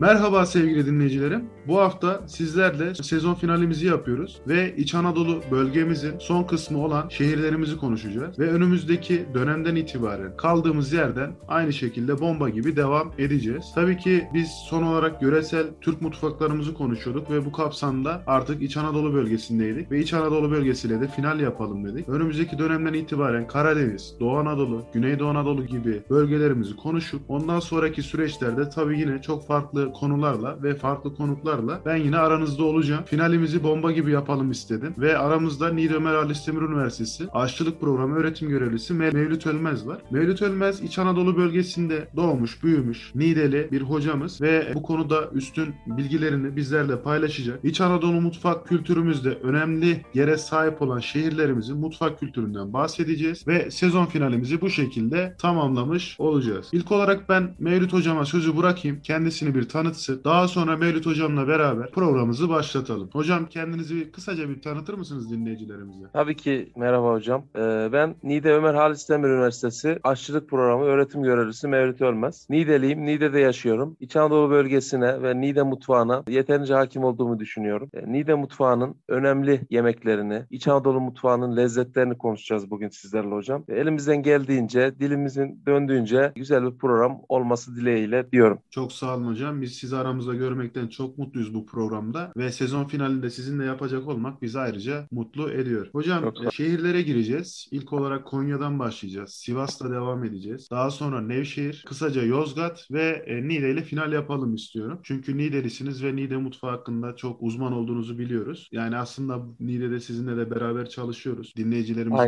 Merhaba sevgili dinleyicilerim. Bu hafta sizlerle sezon finalimizi yapıyoruz ve İç Anadolu bölgemizin son kısmı olan şehirlerimizi konuşacağız. Ve önümüzdeki dönemden itibaren kaldığımız yerden aynı şekilde bomba gibi devam edeceğiz. Tabii ki biz son olarak yöresel Türk mutfaklarımızı konuşuyorduk ve bu kapsamda artık İç Anadolu bölgesindeydik ve İç Anadolu bölgesiyle de final yapalım dedik. Önümüzdeki dönemden itibaren Karadeniz, Doğu Anadolu, Güneydoğu Anadolu gibi bölgelerimizi konuşup ondan sonraki süreçlerde tabii yine çok farklı konularla ve farklı konuklarla ben yine aranızda olacağım. Finalimizi bomba gibi yapalım istedim ve aramızda Niğde Ömer Halis Demir Üniversitesi Aşçılık Programı öğretim görevlisi Mevlüt Ölmez var. Mevlüt Ölmez İç Anadolu bölgesinde doğmuş, büyümüş, Niğdeli bir hocamız ve bu konuda üstün bilgilerini bizlerle paylaşacak. İç Anadolu mutfak kültürümüzde önemli yere sahip olan şehirlerimizin mutfak kültüründen bahsedeceğiz ve sezon finalimizi bu şekilde tamamlamış olacağız. İlk olarak ben Mevlüt hocama sözü bırakayım. Kendisini bir tanıtsın. Daha sonra Mevlüt hocamla beraber programımızı başlatalım. Hocam kendinizi kısaca bir tanıtır mısınız dinleyicilerimize? Tabii ki merhaba hocam. Ee, ben Niğde Ömer Halis Demir Üniversitesi Aşçılık Programı öğretim görevlisi Mevlüt Ölmez. Niğdeliyim, Niğde'de yaşıyorum. İç Anadolu bölgesine ve Niğde mutfağına yeterince hakim olduğumu düşünüyorum. Ee, Niğde mutfağının önemli yemeklerini, İç Anadolu mutfağının lezzetlerini konuşacağız bugün sizlerle hocam. Elimizden geldiğince, dilimizin döndüğünce güzel bir program olması dileğiyle diyorum. Çok sağ olun hocam. Biz sizi aramızda görmekten çok mutluyuz bu programda ve sezon finalinde sizinle yapacak olmak bizi ayrıca mutlu ediyor. Hocam e, şehirlere gireceğiz. İlk olarak Konya'dan başlayacağız. Sivas'ta devam edeceğiz. Daha sonra Nevşehir, kısaca Yozgat ve e, Niğde ile final yapalım istiyorum. Çünkü Niğdelisiniz ve Niğde mutfağı hakkında çok uzman olduğunuzu biliyoruz. Yani aslında Niğde'de sizinle de beraber çalışıyoruz. Dinleyicilerimiz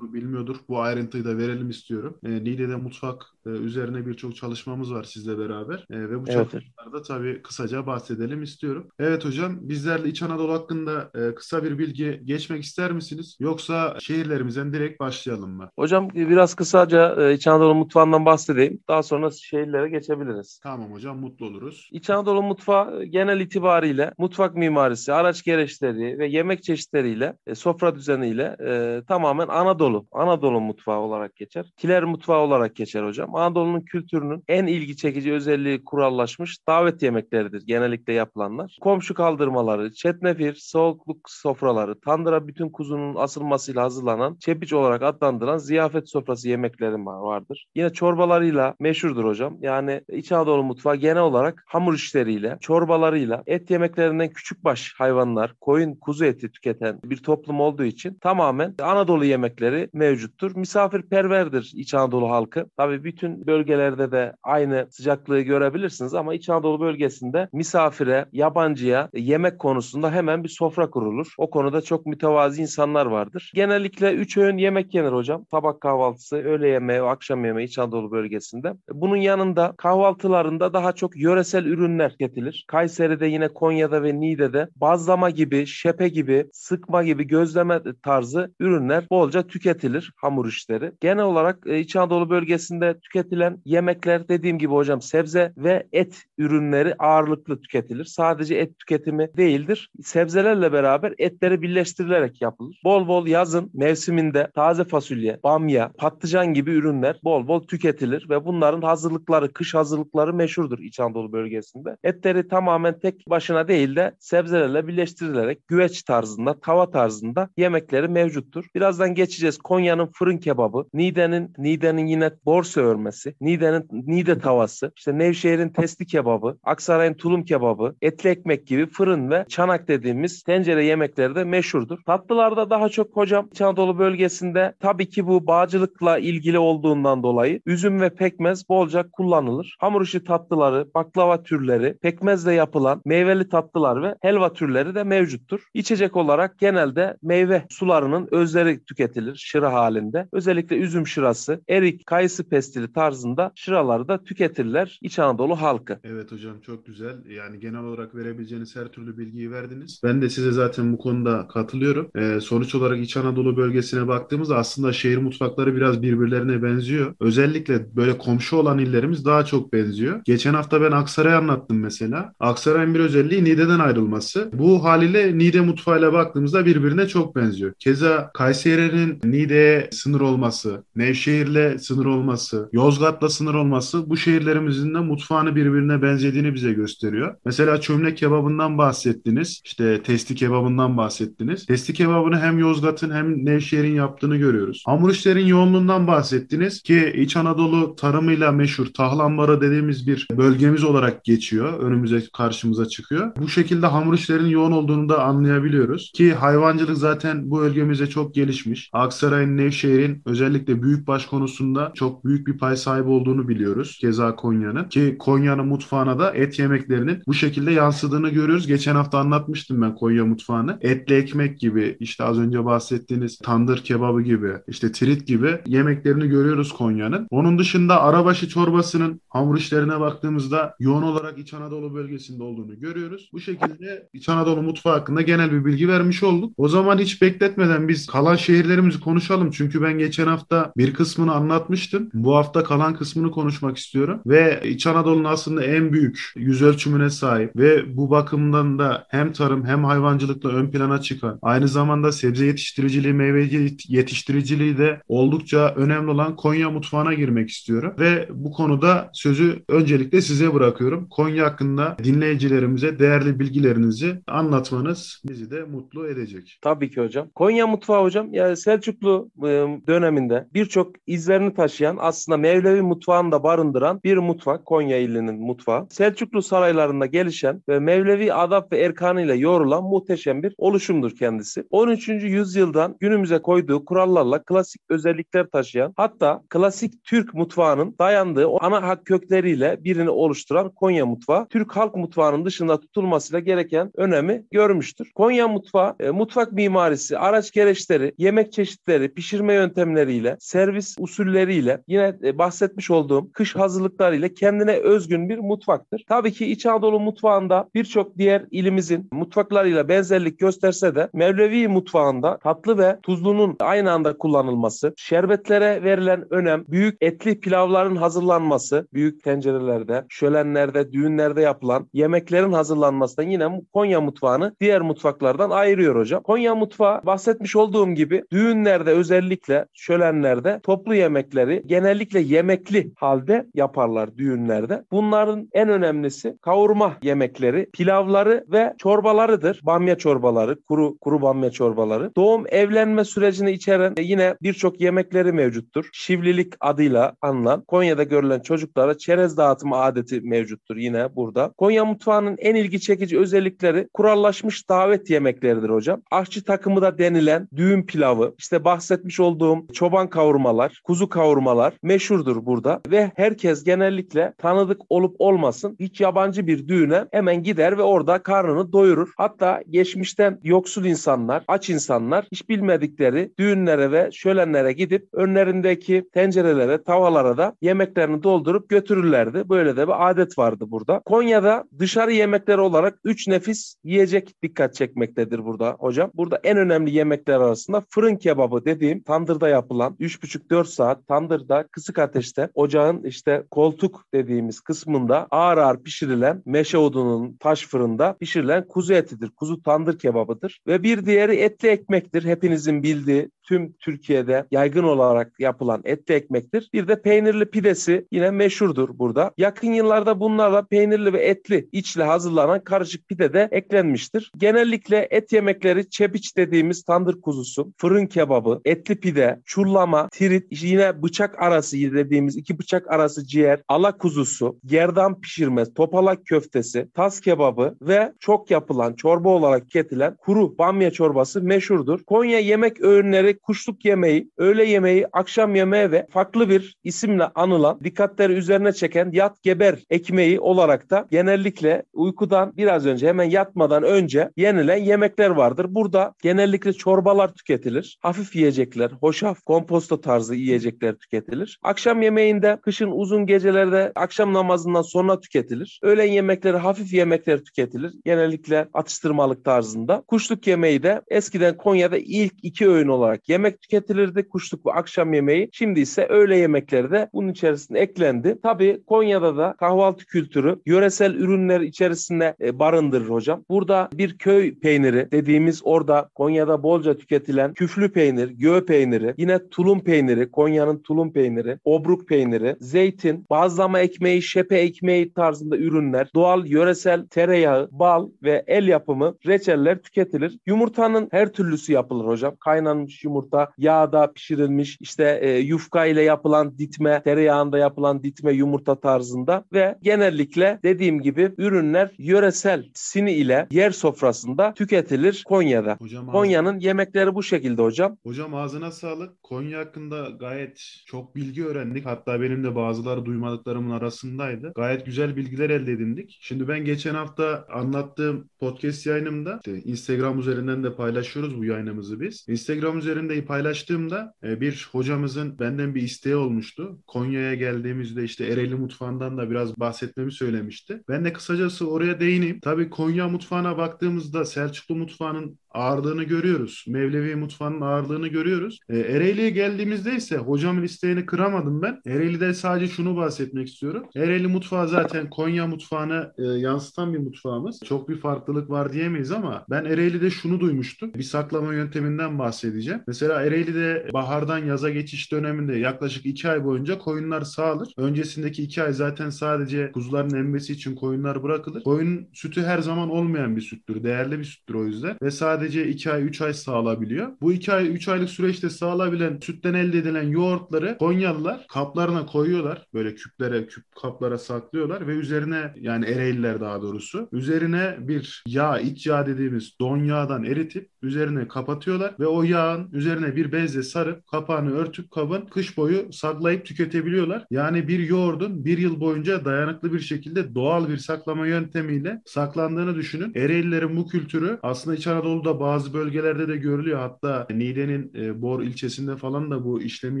bunu bilmiyordur. Bu ayrıntıyı da verelim istiyorum. E, Niğde'de mutfak üzerine birçok çalışmamız var sizle beraber. Ve bu evet. Çalışmalarda tabii kısaca bahsedelim istiyorum. Evet hocam bizlerle İç Anadolu hakkında e, kısa bir bilgi geçmek ister misiniz? Yoksa şehirlerimizden direkt başlayalım mı? Hocam biraz kısaca e, İç Anadolu mutfağından bahsedeyim. Daha sonra şehirlere geçebiliriz. Tamam hocam mutlu oluruz. İç Anadolu mutfağı e, genel itibariyle mutfak mimarisi, araç gereçleri ve yemek çeşitleriyle, e, sofra düzeniyle e, tamamen Anadolu, Anadolu mutfağı olarak geçer. Kiler mutfağı olarak geçer hocam. Anadolu'nun kültürünün en ilgi çekici özelliği kurallaşmış davet yemekleridir genellikle yapılanlar. Komşu kaldırmaları, çetnefir, soğukluk sofraları, tandıra bütün kuzunun asılmasıyla hazırlanan çepiç olarak adlandırılan ziyafet sofrası yemekleri vardır. Yine çorbalarıyla meşhurdur hocam. Yani İç Anadolu mutfağı genel olarak hamur işleriyle, çorbalarıyla, et yemeklerinden küçük baş hayvanlar, koyun, kuzu eti tüketen bir toplum olduğu için tamamen Anadolu yemekleri mevcuttur. Misafirperverdir İç Anadolu halkı. Tabii bütün bölgelerde de aynı sıcaklığı görebilirsiniz ama İç Anadolu bölgesinde misafire, yabancıya yemek konusunda hemen bir sofra kurulur. O konuda çok mütevazi insanlar vardır. Genellikle üç öğün yemek yenir hocam. Tabak kahvaltısı, öğle yemeği, akşam yemeği İç Anadolu bölgesinde. Bunun yanında kahvaltılarında daha çok yöresel ürünler tüketilir. Kayseri'de yine Konya'da ve Niğde'de bazlama gibi, şepe gibi, sıkma gibi gözleme tarzı ürünler bolca tüketilir. Hamur işleri. Genel olarak e, İç Anadolu bölgesinde tüketilen yemekler dediğim gibi hocam sebze ve et ürünleri ağırlıklı tüketilir. Sadece et tüketimi değildir. Sebzelerle beraber etleri birleştirilerek yapılır. Bol bol yazın mevsiminde taze fasulye, bamya, patlıcan gibi ürünler bol bol tüketilir ve bunların hazırlıkları, kış hazırlıkları meşhurdur İç Anadolu bölgesinde. Etleri tamamen tek başına değil de sebzelerle birleştirilerek güveç tarzında, tava tarzında yemekleri mevcuttur. Birazdan geçeceğiz. Konya'nın fırın kebabı, Niğde'nin Niğde'nin yine borsa örmesi, Niğde'nin Niğde tavası, işte Nevşehir'in testi kebabı, Aksaray'ın tulum kebabı, etli ekmek gibi fırın ve çanak dediğimiz tencere yemekleri de meşhurdur. Tatlılarda daha çok hocam İç Anadolu bölgesinde tabii ki bu bağcılıkla ilgili olduğundan dolayı üzüm ve pekmez bolca kullanılır. Hamur işi tatlıları, baklava türleri, pekmezle yapılan meyveli tatlılar ve helva türleri de mevcuttur. İçecek olarak genelde meyve sularının özleri tüketilir şıra halinde. Özellikle üzüm şırası, erik, kayısı pestili tarzında şıraları da tüketirler İç Anadolu halkı. Evet hocam çok güzel. Yani genel olarak verebileceğiniz her türlü bilgiyi verdiniz. Ben de size zaten bu konuda katılıyorum. Ee, sonuç olarak İç Anadolu bölgesine baktığımızda aslında şehir mutfakları biraz birbirlerine benziyor. Özellikle böyle komşu olan illerimiz daha çok benziyor. Geçen hafta ben Aksaray'ı anlattım mesela. Aksaray'ın bir özelliği Niğde'den ayrılması. Bu haliyle Niğde mutfağıyla baktığımızda birbirine çok benziyor. Keza Kayseri'nin Niğde'ye sınır olması, Nevşehir'le sınır olması, Yozgat'la sınır olması bu şehirlerimizin de mutfağını birbirine benzediğini bize gösteriyor. Mesela çömlek kebabından bahsettiniz. İşte testi kebabından bahsettiniz. Testi kebabını hem Yozgat'ın hem Nevşehir'in yaptığını görüyoruz. Hamur işlerin yoğunluğundan bahsettiniz ki İç Anadolu tarımıyla meşhur Tahlambarı dediğimiz bir bölgemiz olarak geçiyor. Önümüze karşımıza çıkıyor. Bu şekilde hamur işlerin yoğun olduğunu da anlayabiliyoruz. Ki hayvancılık zaten bu bölgemize çok gelişmiş. Aksaray'ın, Nevşehir'in özellikle büyükbaş konusunda çok büyük bir pay sahibi olduğunu biliyoruz. Keza Konya'nın. Ki Konya'nın mutfağına da et yemeklerinin bu şekilde yansıdığını görüyoruz. Geçen hafta anlatmıştım ben Konya mutfağını. Etli ekmek gibi işte az önce bahsettiğiniz tandır kebabı gibi işte trit gibi yemeklerini görüyoruz Konya'nın. Onun dışında arabaşı çorbasının hamur işlerine baktığımızda yoğun olarak İç Anadolu bölgesinde olduğunu görüyoruz. Bu şekilde İç Anadolu mutfağı hakkında genel bir bilgi vermiş olduk. O zaman hiç bekletmeden biz kalan şehirlerimizi konuşalım. Çünkü ben geçen hafta bir kısmını anlatmıştım. Bu hafta kalan kısmını konuşmak istiyorum. Ve İç Anadolu'nun aslında en büyük yüz ölçümüne sahip ve bu bakımdan da hem tarım hem hayvancılıkla ön plana çıkan aynı zamanda sebze yetiştiriciliği, meyve yetiştiriciliği de oldukça önemli olan Konya mutfağına girmek istiyorum. Ve bu konuda sözü öncelikle size bırakıyorum. Konya hakkında dinleyicilerimize değerli bilgilerinizi anlatmanız bizi de mutlu edecek. Tabii ki hocam. Konya mutfağı hocam yani Selçuklu e, döneminde birçok izlerini taşıyan aslında Mevlevi mutfağını da barındıran bir mutfak Konya ilinin mutfağı. Selçuklu saraylarında gelişen ve Mevlevi adab ve erkanıyla yoğrulan muhteşem bir oluşumdur kendisi. 13. yüzyıldan günümüze koyduğu kurallarla klasik özellikler taşıyan hatta klasik Türk mutfağının dayandığı o ana hak kökleriyle birini oluşturan Konya mutfağı Türk halk mutfağının dışında tutulmasıyla gereken önemi görmüştür. Konya mutfağı e, mutfak mimarisi, araç gereçleri, yemek çeşitleri, pişirme yöntemleriyle, servis usulleriyle yine e, bahsetmiş olduğum kış hazırlıklarıyla kendine özgün bir mutfaktır. Tabii ki İç Anadolu mutfağında birçok diğer ilimizin mutfaklarıyla benzerlik gösterse de Mevlevi mutfağında tatlı ve tuzlunun aynı anda kullanılması, şerbetlere verilen önem, büyük etli pilavların hazırlanması, büyük tencerelerde, şölenlerde, düğünlerde yapılan yemeklerin hazırlanmasından yine Konya mutfağını diğer mutfaklardan ayırıyor hocam. Konya mutfağı bahsetmiş olduğum gibi düğünlerde özellikle şölenlerde toplu yemekleri genellikle yemekli halde yaparlar düğünlerde. Bunların en önemlisi kavurma yemekleri, pilavları ve çorbalarıdır. Bamya çorbaları, kuru kuru bamya çorbaları. Doğum evlenme sürecini içeren yine birçok yemekleri mevcuttur. Şivlilik adıyla anılan Konya'da görülen çocuklara çerez dağıtımı adeti mevcuttur yine burada. Konya mutfağının en ilgi çekici özellikleri kurallaşmış davet yemekleridir hocam. Aşçı takımı da denilen düğün pilavı, işte bahsetmiş olduğum çoban kavurmalar, kuzu kavurmalar meşhurdur burada ve herkes genellikle tanıdık olup olmasın hiç yabancı bir düğüne hemen gider ve orada karnını doyurur. Hatta geçmişten yoksul insanlar, aç insanlar hiç bilmedikleri düğünlere ve şölenlere gidip önlerindeki tencerelere, tavalara da yemeklerini doldurup götürürlerdi. Böyle de bir adet vardı burada. Konya'da dışarı yemekleri olarak 3 nefis yiyecek dikkat çekmektedir burada hocam. Burada en önemli yemekler arasında fırın kebabı dediğim tandırda yapılan 3,5-4 saat tandırda kısık ateşte ocağın işte koltuk dediğimiz kısmında ağır ağır pişirilen meşe odunun taş fırında pişirilen kuzu etidir. Kuzu tandır kebabıdır. Ve bir diğeri etli ekmektir. Hepinizin bildiği tüm Türkiye'de yaygın olarak yapılan etli ekmektir. Bir de peynirli pidesi yine meşhurdur burada. Yakın yıllarda bunlarla peynirli ve etli içle hazırlanan karışık pide de eklenmiştir. Genellikle et yemekleri çepiç dediğimiz tandır kuzusu, fırın kebabı, etli pide, çullama, tirit, yine bıçak arası dediğimiz iki bıçak arası ciğer, ala kuzusu, gerdan pişirmez, topalak köftesi, tas kebabı ve çok yapılan çorba olarak tüketilen kuru bamya çorbası meşhurdur. Konya yemek öğünleri kuşluk yemeği, öğle yemeği, akşam yemeği ve farklı bir isimle anılan, dikkatleri üzerine çeken yat geber ekmeği olarak da genellikle uykudan biraz önce hemen yatmadan önce yenilen yemekler vardır. Burada genellikle çorbalar tüketilir. Hafif yiyecekler, hoşaf, komposto tarzı yiyecekler tüketilir. Akşam yemeğinde kışın uzun gecelerde akşam namazından sonra tüketilir. Öğlen yemekleri hafif yemekler tüketilir. Genellikle atıştırmalık tarzında. Kuşluk yemeği de eskiden Konya'da ilk iki öğün olarak yemek tüketilirdi. Kuşluk ve akşam yemeği. Şimdi ise öğle yemekleri de bunun içerisine eklendi. Tabii Konya'da da kahvaltı kültürü yöresel ürünler içerisinde e, barındırır hocam. Burada bir köy peyniri dediğimiz orada Konya'da bolca tüketilen küflü peynir, gö peyniri, yine tulum peyniri, Konya'nın tulum peyniri, obruk peyniri, zeytin, bazlama ekmeği, şepe ekmeği tarzında ürünler, doğal yöresel tereyağı, bal ve el yapımı reçeller tüketilir. Yumurtanın her türlüsü yapılır hocam. Kaynanmış yumurta, yağda pişirilmiş, işte e, yufka ile yapılan ditme, tereyağında yapılan ditme yumurta tarzında ve genellikle dediğim gibi ürünler yöresel sini ile yer sofrasında tüketilir Konya'da. Hocam Konya'nın yemekleri bu şekilde hocam. Hocam ağzına sağlık. Konya hakkında gayet çok bilgi öğrendik. Hatta benim de bazıları duymadıklarımın arasındaydı. Gayet güzel bilgiler elde edindik. Şimdi ben geçen hafta anlattığım podcast yayınımda işte Instagram üzerinden de paylaşıyoruz bu yayınımızı biz. Instagram üzerinde paylaştığımda e, bir hocamızın benden bir isteği olmuştu. Konya'ya geldiğimizde işte Ereğli mutfağından da biraz bahsetmemi söylemişti. Ben de kısacası oraya değineyim. Tabii Konya mutfağına baktığımızda Selçuklu mutfağının ağırlığını görüyoruz. Mevlevi mutfağının ağırlığını görüyoruz. E, Ereğli'ye geldiğimizde ise hocamın isteğini kıramadım ben. Ereğli'de sadece şunu bahsetmek istiyorum. Ereğli mutfağı zaten Konya mutfağını e, yansıtan bir mutfağımız. Çok bir farklılık var diyemeyiz ama ben Ereğli'de şunu duymuştum. Bir saklama yönteminden bahsedeceğim. Mesela Ereğli'de bahardan yaza geçiş döneminde yaklaşık iki ay boyunca koyunlar sağılır. Öncesindeki iki ay zaten sadece kuzuların emmesi için koyunlar bırakılır. Koyun sütü her zaman olmayan bir süttür. Değerli bir süttür o yüzden. Ve sadece iki ay üç ay sağılabiliyor. Bu iki ay üç aylık süreçte sağlabilen sütten elde edilen yoğurtları Konyalılar kaplarına koyuyorlar. Böyle küplere, küp kaplara saklıyorlar ve üzerine yani Ereğliler daha doğrusu üzerine bir yağ, iç yağ dediğimiz don yağdan eritip üzerine kapatıyorlar ve o yağın üzerine bir bezle sarıp kapağını örtüp kabın kış boyu saklayıp tüketebiliyorlar. Yani bir yoğurdun bir yıl boyunca dayanıklı bir şekilde doğal bir saklama yöntemiyle saklandığını düşünün. Ereğlilerin bu kültürü aslında İç Anadolu'da bazı bölgelerde de görülüyor. Hatta Niğde'nin e, Bor ilçesinde falan da bu işlemi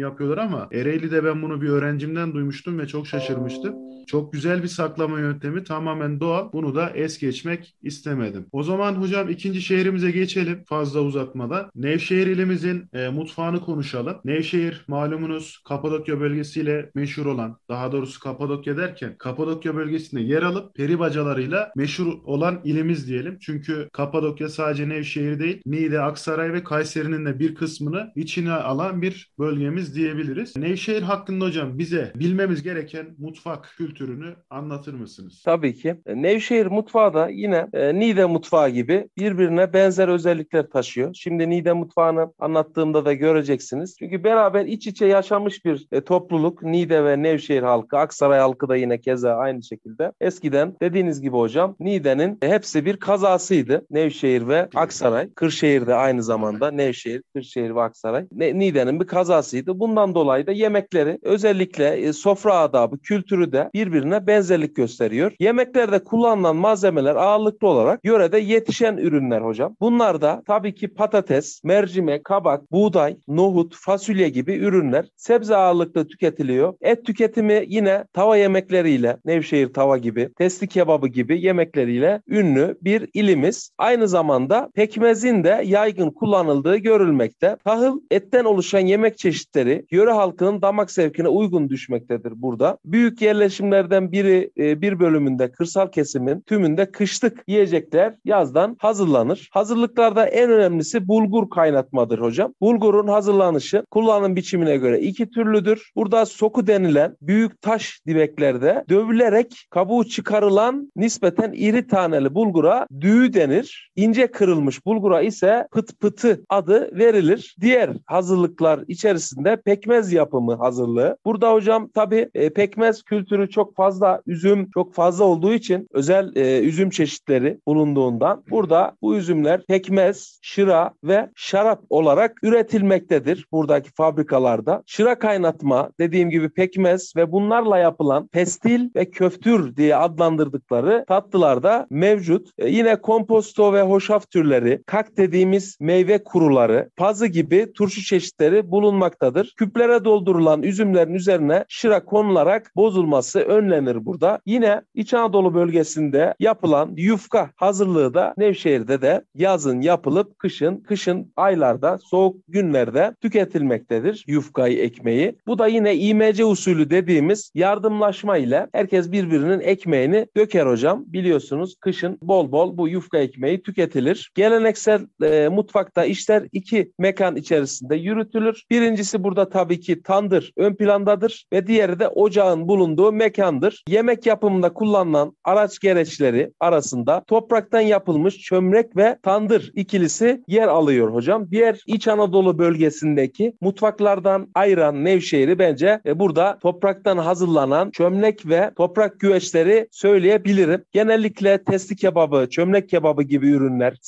yapıyorlar ama Ereğli'de ben bunu bir öğrencimden duymuştum ve çok şaşırmıştım. Çok güzel bir saklama yöntemi tamamen doğal. Bunu da es geçmek istemedim. O zaman hocam ikinci şehrimize geçelim fazla uzatmadan. Nevşehir ilimizin e, mutfağını konuşalım. Nevşehir malumunuz Kapadokya bölgesiyle meşhur olan, daha doğrusu Kapadokya derken Kapadokya bölgesinde yer alıp peri bacalarıyla meşhur olan ilimiz diyelim. Çünkü Kapadokya sadece Nevşehir değil, Niğde, Aksaray ve Kayseri'nin de bir kısmını içine alan bir bölgemiz diyebiliriz. Nevşehir hakkında hocam bize bilmemiz gereken mutfak kültürünü anlatır mısınız? Tabii ki. E, Nevşehir mutfağı da yine e, Niğde mutfağı gibi birbirine benzer özellikler taşıyor. Şimdi Niğde mutfağını anlattığımda da göreceksiniz. Çünkü beraber iç içe yaşamış bir e, topluluk. Niğde ve Nevşehir halkı, Aksaray halkı da yine keza aynı şekilde. Eskiden dediğiniz gibi hocam Niğde'nin hepsi bir kazasıydı. Nevşehir ve Aksaray. Kırşehir de aynı zamanda Nevşehir, Kırşehir ve Aksaray. Ne, Niğde'nin bir kazasıydı. Bundan dolayı da yemekleri özellikle e, sofra adabı, kültürü de birbirine benzerlik gösteriyor. Yemeklerde kullanılan malzemeler ağırlıklı olarak yörede yetişen ürünler hocam. Bunlar da tabii ki patates, mercimek, kabak, buğday, nohut, fasulye gibi ürünler sebze ağırlıklı tüketiliyor. Et tüketimi yine tava yemekleriyle, Nevşehir tava gibi, testi kebabı gibi yemekleriyle ünlü bir ilimiz. Aynı zamanda pekmezin de yaygın kullanıldığı görülmekte. Tahıl etten oluşan yemek çeşitleri yöre halkının damak zevkine uygun düşmektedir burada. Büyük yerleşimlerden biri e, bir bölümünde kırsal kesimin tümünde kışlık yiyecekler yazdan hazırlanır. Hazırlıklarda en önemlisi bulgur kaynatmadır hocam. Bulgurun hazırlanışı kullanım biçimine göre iki türlüdür. Burada soku denilen büyük taş dibeklerde dövülerek kabuğu çıkarılan nispeten iri taneli bulgura düğü denir. İnce kırılmış bulgura ise pıt pıtı adı verilir. Diğer hazırlıklar içerisinde pekmez yapımı hazırlığı. Burada hocam tabi e, pekmez kültürü çok fazla üzüm çok fazla olduğu için özel e, üzüm çeşitleri bulunduğundan burada bu üzümler pekmez, şıra ve şarap olarak üretilmektedir buradaki fabrikalarda. Şıra kaynatma dediğim gibi pekmez ve bunlarla yapılan pestil ve köftür diye adlandırdıkları tatlılar da mevcut. E, yine komposto ve hoşaf türleri çeşitleri, kak dediğimiz meyve kuruları, pazı gibi turşu çeşitleri bulunmaktadır. Küplere doldurulan üzümlerin üzerine şıra konularak bozulması önlenir burada. Yine İç Anadolu bölgesinde yapılan yufka hazırlığı da Nevşehir'de de yazın yapılıp kışın, kışın aylarda, soğuk günlerde tüketilmektedir yufkayı ekmeği. Bu da yine İMC usulü dediğimiz yardımlaşma ile herkes birbirinin ekmeğini döker hocam. Biliyorsunuz kışın bol bol bu yufka ekmeği tüketilir. Geleneksel e, mutfakta işler iki mekan içerisinde yürütülür. Birincisi burada tabii ki tandır ön plandadır ve diğeri de ocağın bulunduğu mekandır. Yemek yapımında kullanılan araç gereçleri arasında topraktan yapılmış çömlek ve tandır ikilisi yer alıyor hocam. Diğer İç Anadolu bölgesindeki mutfaklardan ayıran Nevşehir'i bence e, burada topraktan hazırlanan çömlek ve toprak güveçleri söyleyebilirim. Genellikle testi kebabı, çömlek kebabı gibi ürünler,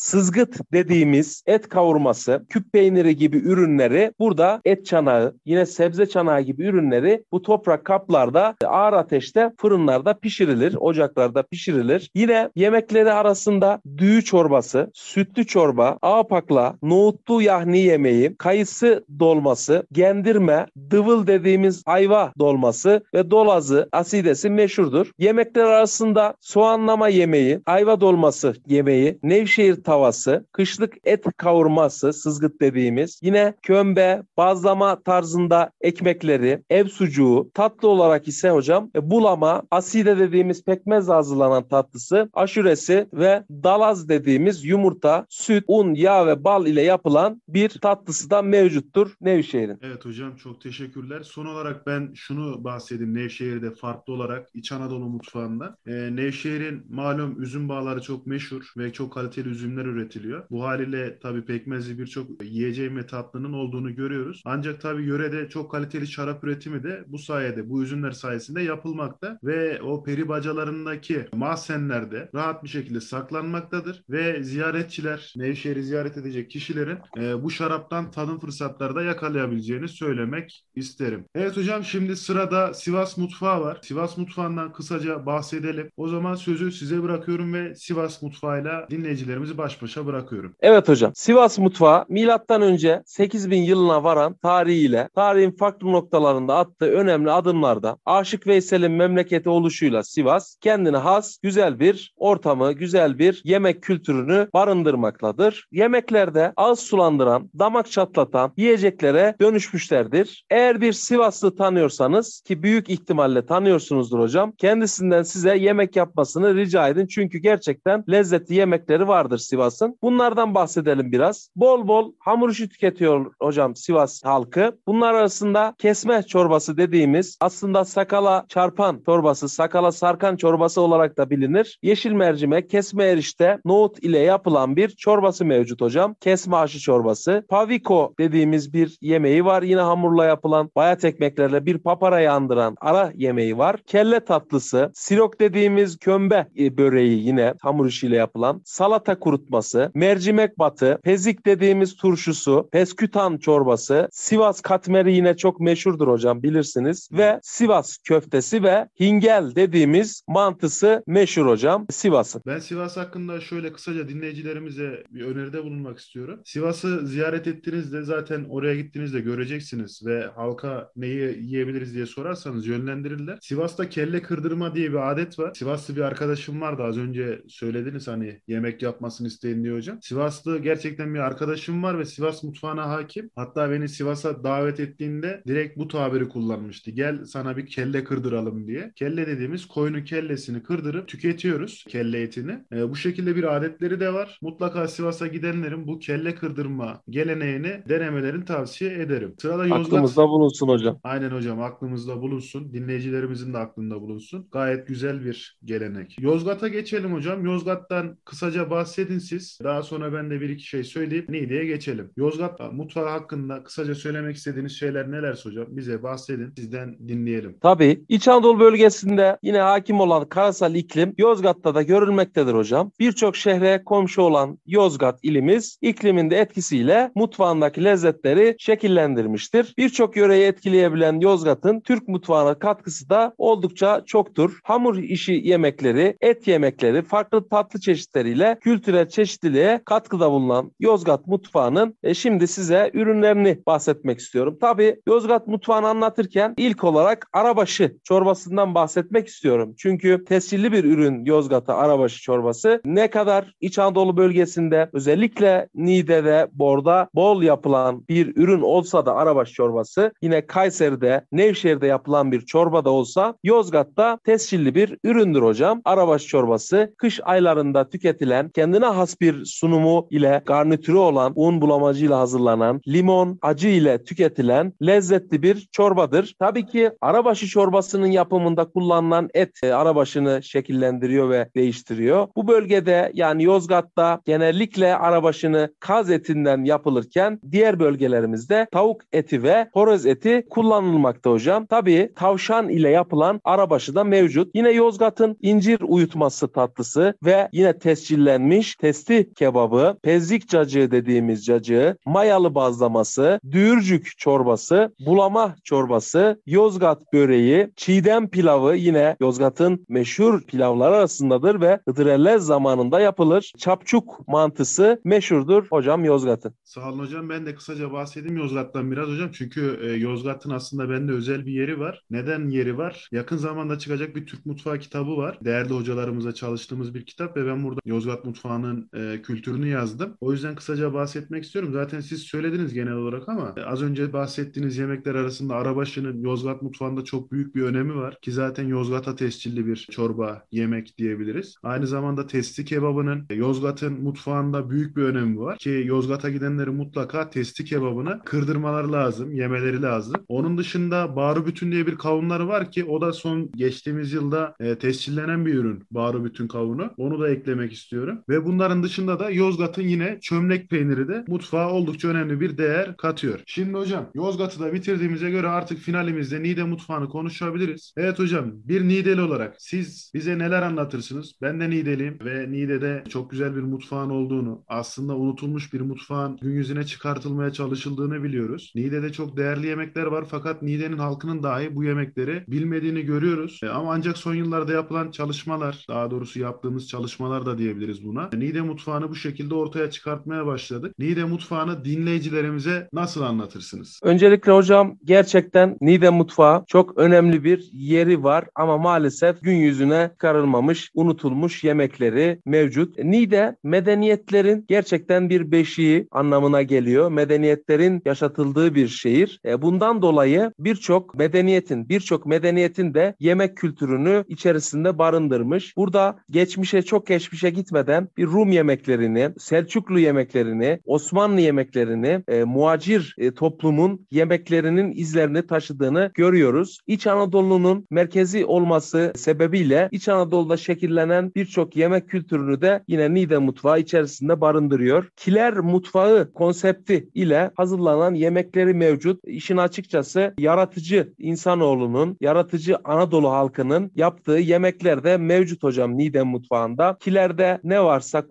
sızgıt dediğimiz et kavurması, küp peyniri gibi ürünleri burada et çanağı, yine sebze çanağı gibi ürünleri bu toprak kaplarda ağır ateşte fırınlarda pişirilir, ocaklarda pişirilir. Yine yemekleri arasında düğü çorbası, sütlü çorba, ağpakla, nohutlu yahni yemeği, kayısı dolması, gendirme, dıvıl dediğimiz ayva dolması ve dolazı asidesi meşhurdur. Yemekler arasında soğanlama yemeği, ayva dolması yemeği, Nevşehir tavası, kışlık et kavurması, sızgıt dediğimiz, yine kömbe, bazlama tarzında ekmekleri, ev sucuğu, tatlı olarak ise hocam e, bulama, aside dediğimiz pekmezle hazırlanan tatlısı, aşuresi ve dalaz dediğimiz yumurta, süt, un, yağ ve bal ile yapılan bir tatlısı da mevcuttur Nevşehir'in. Evet hocam çok teşekkürler. Son olarak ben şunu bahsedeyim Nevşehir'de farklı olarak İç Anadolu mutfağında. Ee, Nevşehir'in malum üzüm bağları çok meşhur ve çok kaliteli üzümler üretiliyor. Bu haliyle tabii pekmezli birçok yiyeceğin ve tatlının olduğunu görüyoruz. Ancak tabii yörede çok kaliteli şarap üretimi de bu sayede, bu üzümler sayesinde yapılmakta ve o peri bacalarındaki mahzenlerde rahat bir şekilde saklanmaktadır ve ziyaretçiler, Nevşehir'i ziyaret edecek kişilerin e, bu şaraptan tadım fırsatları da yakalayabileceğini söylemek isterim. Evet hocam şimdi sırada Sivas mutfağı var. Sivas mutfağından kısaca bahsedelim. O zaman sözü size bırakıyorum ve Sivas mutfağıyla dinleyicilerimizi baş başa bırakıyorum. Evet hocam. Sivas mutfağı milattan önce 8000 yılına varan tarihiyle tarihin farklı noktalarında attığı önemli adımlarda Aşık Veysel'in memleketi oluşuyla Sivas kendine has güzel bir ortamı, güzel bir yemek kültürünü barındırmaktadır. Yemeklerde ağız sulandıran, damak çatlatan yiyeceklere dönüşmüşlerdir. Eğer bir Sivaslı tanıyorsanız ki büyük ihtimalle tanıyorsunuzdur hocam. Kendisinden size yemek yapmasını rica edin. Çünkü gerçekten lezzetli yemekleri vardır Sivas'ın. Bunlardan bahsedelim biraz. Bol bol hamur işi tüketiyor hocam Sivas halkı. Bunlar arasında kesme çorbası dediğimiz aslında sakala çarpan çorbası, sakala sarkan çorbası olarak da bilinir. Yeşil mercimek, kesme erişte, nohut ile yapılan bir çorbası mevcut hocam. Kesme aşı çorbası. Paviko dediğimiz bir yemeği var. Yine hamurla yapılan bayat ekmeklerle bir paparayı andıran ara yemeği var. Kelle tatlısı, sirok dediğimiz kömbe e, böreği yine hamur işiyle yapılan. Salata kurutması, mercimek batı, pezik dediğimiz turşusu, peskütan çorbası, Sivas katmeri yine çok meşhurdur hocam bilirsiniz. Ve Sivas köftesi ve hingel dediğimiz mantısı meşhur hocam Sivas'ın. Ben Sivas hakkında şöyle kısaca dinleyicilerimize bir öneride bulunmak istiyorum. Sivas'ı ziyaret ettiğinizde zaten oraya gittiğinizde göreceksiniz ve halka neyi yiyebiliriz diye sorarsanız yönlendirirler. Sivas'ta kelle kırdırma diye bir adet var. Sivaslı bir arkadaşım vardı az önce söylediniz hani yemek yapmasını isteyin diye hocam. Sivaslı gerçekten bir arkadaşım var ve Sivas mutfağına hakim. Hatta beni Sivas'a davet ettiğinde direkt bu tabiri kullanmıştı. Gel sana bir kelle kırdıralım diye. Kelle dediğimiz koyunun kellesini kırdırıp tüketiyoruz kelle etini. E, bu şekilde bir adetleri de var. Mutlaka Sivas'a gidenlerin bu kelle kırdırma geleneğini denemelerini tavsiye ederim. Sırada Yozgat. Aklımızda bulunsun hocam. Aynen hocam aklımızda bulunsun. Dinleyicilerimizin de aklında bulunsun. Gayet güzel bir gelenek. Yozgat'a geçelim hocam. Yozgat'tan kısaca bahsedin siz. Daha sonra ben de bir iki şey söyleyip Niğde'ye geçelim. Yozgat mutfağı hakkında kısaca söylemek istediğiniz şeyler neler hocam? Bize bahsedin. Sizden dinleyelim. Tabii. İç Anadolu bölgesinde yine hakim olan karasal iklim Yozgat'ta da görülmektedir hocam. Birçok şehre komşu olan Yozgat ilimiz ikliminde etkisiyle mutfağındaki lezzetleri şekillendirmiştir. Birçok yöreyi etkileyebilen Yozgat'ın Türk mutfağına katkısı da oldukça çoktur. Hamur işi yemekleri, et yemekleri, farklı tatlı çeşitleriyle kültürel çeşitliliği belediyeciliğe katkıda bulunan Yozgat mutfağının e, şimdi size ürünlerini bahsetmek istiyorum. Tabii Yozgat mutfağını anlatırken ilk olarak arabaşı çorbasından bahsetmek istiyorum. Çünkü tescilli bir ürün Yozgat'a arabaşı çorbası. Ne kadar İç Anadolu bölgesinde özellikle Niğde'de, Bor'da bol yapılan bir ürün olsa da arabaşı çorbası yine Kayseri'de, Nevşehir'de yapılan bir çorba da olsa Yozgat'ta tescilli bir üründür hocam. Arabaşı çorbası kış aylarında tüketilen kendine has bir sunumu ile garnitürü olan un bulamacıyla hazırlanan limon acı ile tüketilen lezzetli bir çorbadır. Tabii ki arabaşı çorbasının yapımında kullanılan et e, arabaşını şekillendiriyor ve değiştiriyor. Bu bölgede yani Yozgat'ta genellikle arabaşını kaz etinden yapılırken diğer bölgelerimizde tavuk eti ve horoz eti kullanılmakta hocam. Tabii tavşan ile yapılan arabaşı da mevcut. Yine Yozgat'ın incir uyutması tatlısı ve yine tescillenmiş testi kebabı, pezlik cacığı dediğimiz cacığı, mayalı bazlaması, düğürcük çorbası, bulama çorbası, Yozgat böreği, çiğdem pilavı yine Yozgat'ın meşhur pilavlar arasındadır ve Hıdrellez zamanında yapılır. Çapçuk mantısı meşhurdur hocam Yozgat'ın. Sağ olun hocam. Ben de kısaca bahsedeyim Yozgat'tan biraz hocam. Çünkü e, Yozgat'ın aslında bende özel bir yeri var. Neden yeri var? Yakın zamanda çıkacak bir Türk mutfağı kitabı var. Değerli hocalarımızla çalıştığımız bir kitap ve ben burada Yozgat mutfağının e, kültürünü yazdım. O yüzden kısaca bahsetmek istiyorum. Zaten siz söylediniz genel olarak ama e, az önce bahsettiğiniz yemekler arasında arabaşının Yozgat mutfağında çok büyük bir önemi var. Ki zaten Yozgat'a tescilli bir çorba, yemek diyebiliriz. Aynı zamanda testi kebabının e, Yozgat'ın mutfağında büyük bir önemi var. Ki Yozgat'a gidenleri mutlaka testi kebabını kırdırmaları lazım, yemeleri lazım. Onun dışında Bağrı Bütün diye bir kavunları var ki o da son geçtiğimiz yılda e, tescillenen bir ürün. Bağrı Bütün kavunu. Onu da eklemek istiyorum. Ve bunların dışında da Yozgat'ın yine çömlek peyniri de mutfağa oldukça önemli bir değer katıyor. Şimdi hocam Yozgat'ı da bitirdiğimize göre artık finalimizde Niğde mutfağını konuşabiliriz. Evet hocam bir Niğdeli olarak siz bize neler anlatırsınız? Ben de Niğdeliyim ve Niğde'de çok güzel bir mutfağın olduğunu, aslında unutulmuş bir mutfağın gün yüzüne çıkartılmaya çalışıldığını biliyoruz. Niğde'de çok değerli yemekler var fakat Niğde'nin halkının dahi bu yemekleri bilmediğini görüyoruz. E, ama ancak son yıllarda yapılan çalışmalar, daha doğrusu yaptığımız çalışmalar da diyebiliriz buna. Niğde mutfağını bu şekilde ortaya çıkartmaya başladık. Niğde mutfağını dinleyicilerimize nasıl anlatırsınız? Öncelikle hocam gerçekten Niğde mutfağı çok önemli bir yeri var ama maalesef gün yüzüne çıkarılmamış, unutulmuş yemekleri mevcut. Niğde medeniyetlerin gerçekten bir beşiği anlamına geliyor. Medeniyetlerin yaşatıldığı bir şehir. E, bundan dolayı birçok medeniyetin, birçok medeniyetin de yemek kültürünü içerisinde barındırmış. Burada geçmişe çok geçmişe gitmeden bir Rum yemeklerini, Selçuklu yemeklerini, Osmanlı yemeklerini, e, muacir e, toplumun yemeklerinin izlerini taşıdığını görüyoruz. İç Anadolu'nun merkezi olması sebebiyle İç Anadolu'da şekillenen birçok yemek kültürünü de yine Niğde mutfağı içerisinde barındırıyor. Kiler mutfağı konsepti ile hazırlanan yemekleri mevcut. İşin açıkçası yaratıcı insanoğlunun, yaratıcı Anadolu halkının yaptığı yemekler de mevcut hocam Niğde mutfağında. Kilerde ne varsa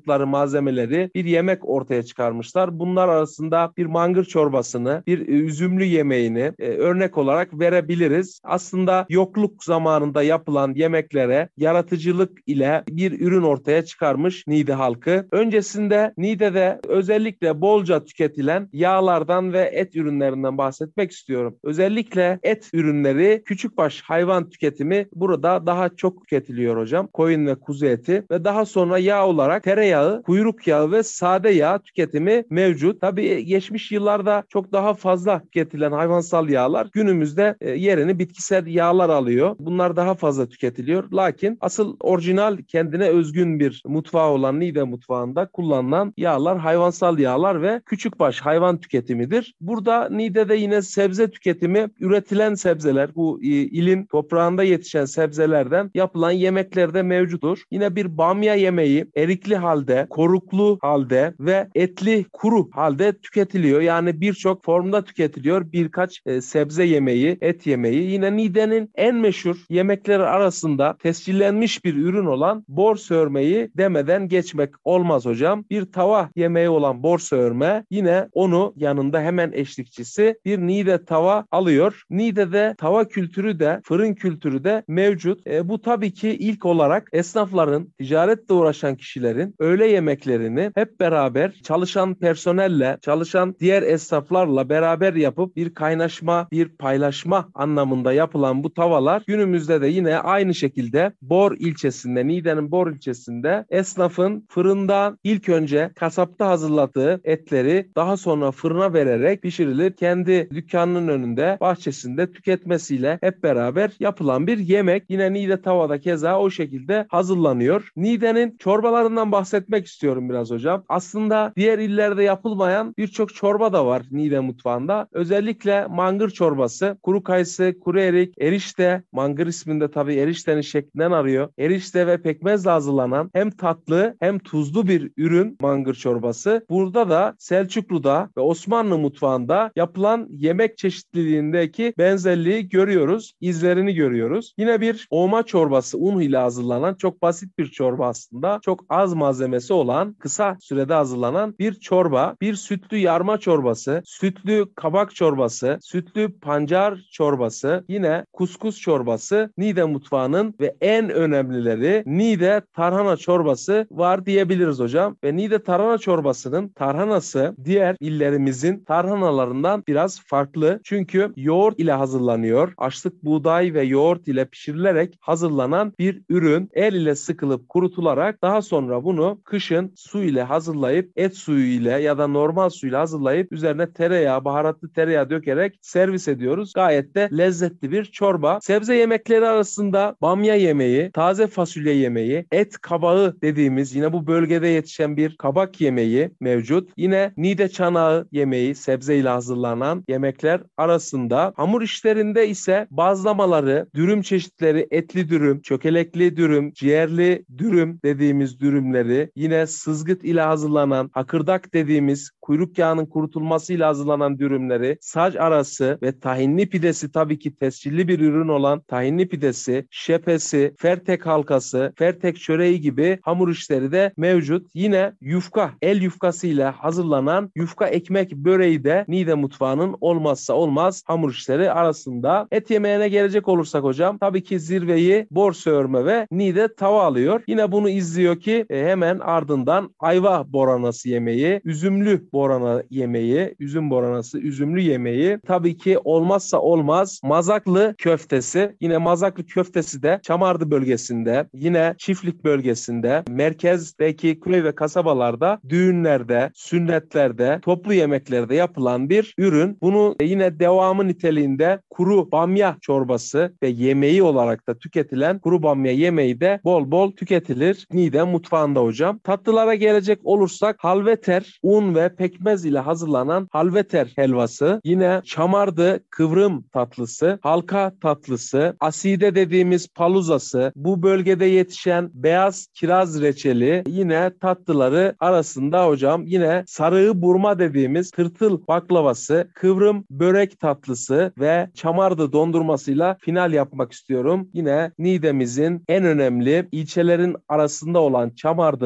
kullandıkları malzemeleri bir yemek ortaya çıkarmışlar. Bunlar arasında bir mangır çorbasını, bir üzümlü yemeğini e, örnek olarak verebiliriz. Aslında yokluk zamanında yapılan yemeklere yaratıcılık ile bir ürün ortaya çıkarmış Niğde halkı. Öncesinde Niğde'de özellikle bolca tüketilen yağlardan ve et ürünlerinden bahsetmek istiyorum. Özellikle et ürünleri, küçükbaş hayvan tüketimi burada daha çok tüketiliyor hocam. Koyun ve kuzu eti ve daha sonra yağ olarak tereyağı, kuyruk yağı ve sade yağ tüketimi mevcut. Tabii geçmiş yıllarda çok daha fazla tüketilen hayvansal yağlar günümüzde e, yerini bitkisel yağlar alıyor. Bunlar daha fazla tüketiliyor. Lakin asıl orijinal kendine özgün bir mutfağı olan Niğde mutfağında kullanılan yağlar hayvansal yağlar ve küçükbaş hayvan tüketimidir. Burada Niğde'de yine sebze tüketimi üretilen sebzeler bu e, ilin toprağında yetişen sebzelerden yapılan yemeklerde mevcuttur. Yine bir bamya yemeği erikli halde, koruklu halde ve etli kuru halde tüketiliyor. Yani birçok formda tüketiliyor. Birkaç e, sebze yemeği, et yemeği. Yine Niğde'nin en meşhur yemekleri arasında tescillenmiş bir ürün olan borsa örmeyi demeden geçmek olmaz hocam. Bir tava yemeği olan borsa örme yine onu yanında hemen eşlikçisi bir Niğde tava alıyor. Niğde'de tava kültürü de fırın kültürü de mevcut. E, bu tabii ki ilk olarak esnafların, ticaretle uğraşan kişilerin öğle yemeklerini hep beraber çalışan personelle, çalışan diğer esnaflarla beraber yapıp bir kaynaşma, bir paylaşma anlamında yapılan bu tavalar günümüzde de yine aynı şekilde Bor ilçesinde, Niğde'nin Bor ilçesinde esnafın fırında ilk önce kasapta hazırladığı etleri daha sonra fırına vererek pişirilir. Kendi dükkanının önünde, bahçesinde tüketmesiyle hep beraber yapılan bir yemek. Yine Niğde tavada keza o şekilde hazırlanıyor. Niğde'nin çorbalarından bahsetmek istiyorum biraz hocam. Aslında diğer illerde yapılmayan birçok çorba da var Niğde mutfağında. Özellikle mangır çorbası, kuru kayısı, kuru erik, erişte, mangır isminde tabii eriştenin şeklinden arıyor. Erişte ve pekmezle hazırlanan hem tatlı hem tuzlu bir ürün mangır çorbası. Burada da Selçuklu'da ve Osmanlı mutfağında yapılan yemek çeşitliliğindeki benzerliği görüyoruz, izlerini görüyoruz. Yine bir oğma çorbası un ile hazırlanan çok basit bir çorba aslında. Çok az malzemesi olan, kısa sürede hazırlanan bir çorba. Bir sütlü yarma çorbası, sütlü kabak çorbası, sütlü pancar çorbası, yine kuskus çorbası Niğde mutfağının ve en önemlileri Niğde tarhana çorbası var diyebiliriz hocam. Ve Niğde tarhana çorbasının tarhanası diğer illerimizin tarhanalarından biraz farklı. Çünkü yoğurt ile hazırlanıyor. Açlık buğday ve yoğurt ile pişirilerek hazırlanan bir ürün. El ile sıkılıp kurutularak daha sonra bunu kışın su ile hazırlayıp et suyu ile ya da normal suyla hazırlayıp üzerine tereyağı, baharatlı tereyağı dökerek servis ediyoruz. Gayet de lezzetli bir çorba. Sebze yemekleri arasında bamya yemeği, taze fasulye yemeği, et kabağı dediğimiz yine bu bölgede yetişen bir kabak yemeği mevcut. Yine nide çanağı yemeği sebze ile hazırlanan yemekler arasında hamur işlerinde ise bazlamaları, dürüm çeşitleri, etli dürüm, çökelekli dürüm, ciğerli dürüm dediğimiz dürümleri, yine sızgıt ile hazırlanan hakırdak dediğimiz kuyruk yağının kurutulmasıyla hazırlanan dürümleri, saç arası ve tahinli pidesi tabii ki tescilli bir ürün olan tahinli pidesi, şepesi, fertek halkası, fertek çöreği gibi hamur işleri de mevcut. Yine yufka, el yufkası ile hazırlanan yufka ekmek böreği de Niğde mutfağının olmazsa olmaz hamur işleri arasında. Et yemeğine gelecek olursak hocam tabii ki zirveyi borsa örme ve Niğde tava alıyor. Yine bunu izliyor ki e, hemen ardından ayva boranası yemeği, üzümlü borana yemeği, üzüm boranası, üzümlü yemeği. Tabii ki olmazsa olmaz mazaklı köftesi. Yine mazaklı köftesi de Çamardı bölgesinde, yine Çiftlik bölgesinde, merkezdeki köy ve kasabalarda, düğünlerde, sünnetlerde, toplu yemeklerde yapılan bir ürün. Bunu yine devamı niteliğinde kuru bamya çorbası ve yemeği olarak da tüketilen kuru bamya yemeği de bol bol tüketilir. Niğde mutfağında hocam. Tatlılara gelecek olursak halveter, un ve pekmez ile hazırlanan halveter helvası, yine çamardı kıvrım tatlısı, halka tatlısı, aside dediğimiz paluzası, bu bölgede yetişen beyaz kiraz reçeli, yine tatlıları arasında hocam. Yine sarığı burma dediğimiz tırtıl baklavası, kıvrım börek tatlısı ve çamardı dondurmasıyla final yapmak istiyorum. Yine Niğde'mizin en önemli ilçelerin arasında olan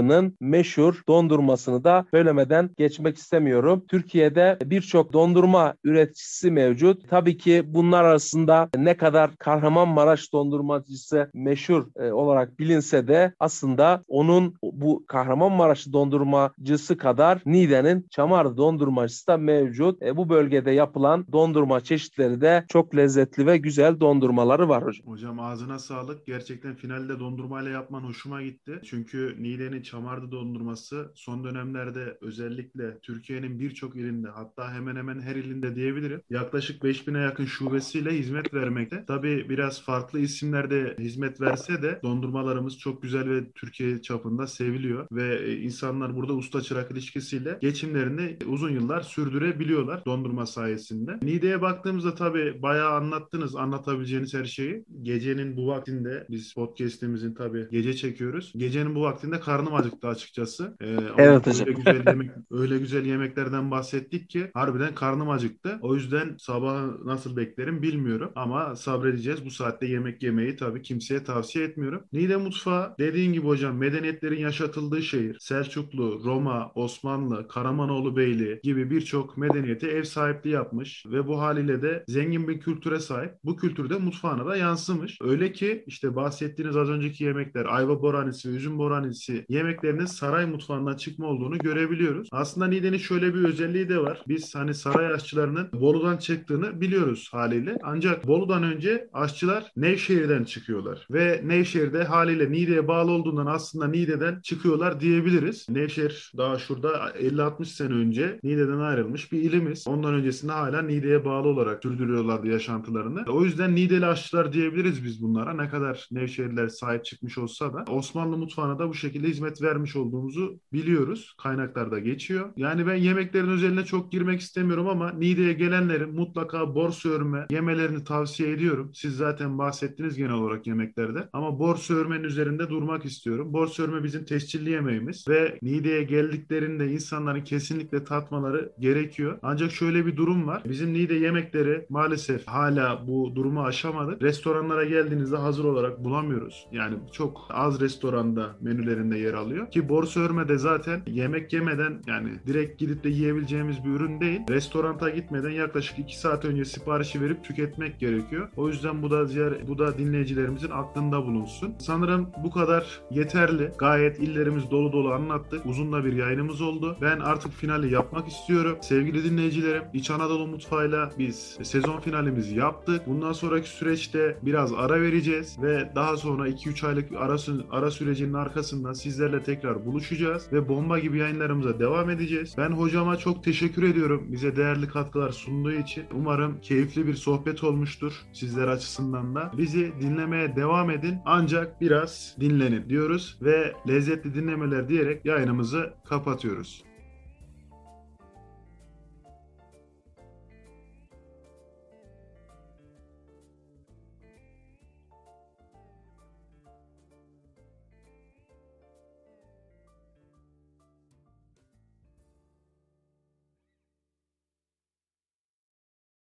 Çamardı'nın meşhur dondurmasını da söylemeden geçmek istemiyorum. Türkiye'de birçok dondurma üreticisi mevcut. Tabii ki bunlar arasında ne kadar Kahramanmaraş dondurmacısı meşhur e, olarak bilinse de aslında onun bu Kahramanmaraş dondurmacısı kadar Niğde'nin Çamardı dondurmacısı da mevcut. E, bu bölgede yapılan dondurma çeşitleri de çok lezzetli ve güzel dondurmaları var hocam. Hocam ağzına sağlık. Gerçekten finalde dondurmayla yapman hoşuma gitti. Çünkü Niğde'nin Çamardı dondurması son dönemlerde özellikle Türkiye'nin birçok ilinde hatta hemen hemen her ilinde diyebilirim. Yaklaşık 5000'e yakın şubesiyle hizmet vermekte. Tabii biraz farklı isimlerde hizmet verse de dondurmalarımız çok güzel ve Türkiye çapında seviliyor ve e, insanlar burada usta çırak ilişkisiyle geçimlerini uzun yıllar sürdürebiliyorlar dondurma sayesinde. Niğde'ye baktığımızda tabii bayağı anlattınız anlatabileceğiniz her şeyi. Gecenin bu vaktinde biz podcast'imizin tabii gece çekiyoruz. Gecenin bu vaktinde karnım acıktı açıkçası. Ee, Evet öyle hocam. güzel yemek öyle güzel yemeklerden bahsettik ki harbiden karnım acıktı. O yüzden sabah nasıl beklerim bilmiyorum ama sabredeceğiz. Bu saatte yemek yemeyi tabii kimseye tavsiye etmiyorum. Niğde mutfağı dediğin gibi hocam medeniyetlerin yaşatıldığı şehir. Selçuklu, Roma, Osmanlı, Karamanoğlu Beyliği gibi birçok medeniyete ev sahipliği yapmış ve bu haliyle de zengin bir kültüre sahip. Bu kültür de mutfağına da yansımış. Öyle ki işte bahsettiğiniz az önceki yemekler, ayva boranisi, üzüm boranisi yemek yemeklerinin saray mutfağından çıkma olduğunu görebiliyoruz. Aslında Niğde'nin şöyle bir özelliği de var. Biz hani saray aşçılarının Bolu'dan çıktığını biliyoruz haliyle. Ancak Bolu'dan önce aşçılar Nevşehir'den çıkıyorlar. Ve Nevşehir'de haliyle Niğde'ye bağlı olduğundan aslında Niğde'den çıkıyorlar diyebiliriz. Nevşehir daha şurada 50-60 sene önce Niğde'den ayrılmış bir ilimiz. Ondan öncesinde hala Niğde'ye bağlı olarak sürdürüyorlardı yaşantılarını. O yüzden Niğdeli aşçılar diyebiliriz biz bunlara. Ne kadar Nevşehirliler sahip çıkmış olsa da Osmanlı mutfağına da bu şekilde hizmet vermiş olduğumuzu biliyoruz. Kaynaklarda geçiyor. Yani ben yemeklerin özeline çok girmek istemiyorum ama Niğde'ye gelenlerin mutlaka borsa örme yemelerini tavsiye ediyorum. Siz zaten bahsettiniz genel olarak yemeklerde. Ama borsa örmenin üzerinde durmak istiyorum. Borsa örme bizim tescilli yemeğimiz ve Niğde'ye geldiklerinde insanların kesinlikle tatmaları gerekiyor. Ancak şöyle bir durum var. Bizim Niğde yemekleri maalesef hala bu durumu aşamadık. Restoranlara geldiğinizde hazır olarak bulamıyoruz. Yani çok az restoranda menülerinde yer alıyor. Ki borsa örme de zaten yemek yemeden yani direkt gidip de yiyebileceğimiz bir ürün değil. Restoranta gitmeden yaklaşık 2 saat önce siparişi verip tüketmek gerekiyor. O yüzden bu da ziyaret, bu da dinleyicilerimizin aklında bulunsun. Sanırım bu kadar yeterli. Gayet illerimiz dolu dolu anlattık. Uzun da bir yayınımız oldu. Ben artık finali yapmak istiyorum. Sevgili dinleyicilerim, İç Anadolu Mutfağı'yla biz sezon finalimizi yaptık. Bundan sonraki süreçte biraz ara vereceğiz ve daha sonra 2-3 aylık ara, ara sürecinin arkasından sizlerle tekrar buluşacağız ve bomba gibi yayınlarımıza devam edeceğiz. Ben hocama çok teşekkür ediyorum bize değerli katkılar sunduğu için. Umarım keyifli bir sohbet olmuştur sizler açısından da. Bizi dinlemeye devam edin ancak biraz dinlenin diyoruz ve lezzetli dinlemeler diyerek yayınımızı kapatıyoruz.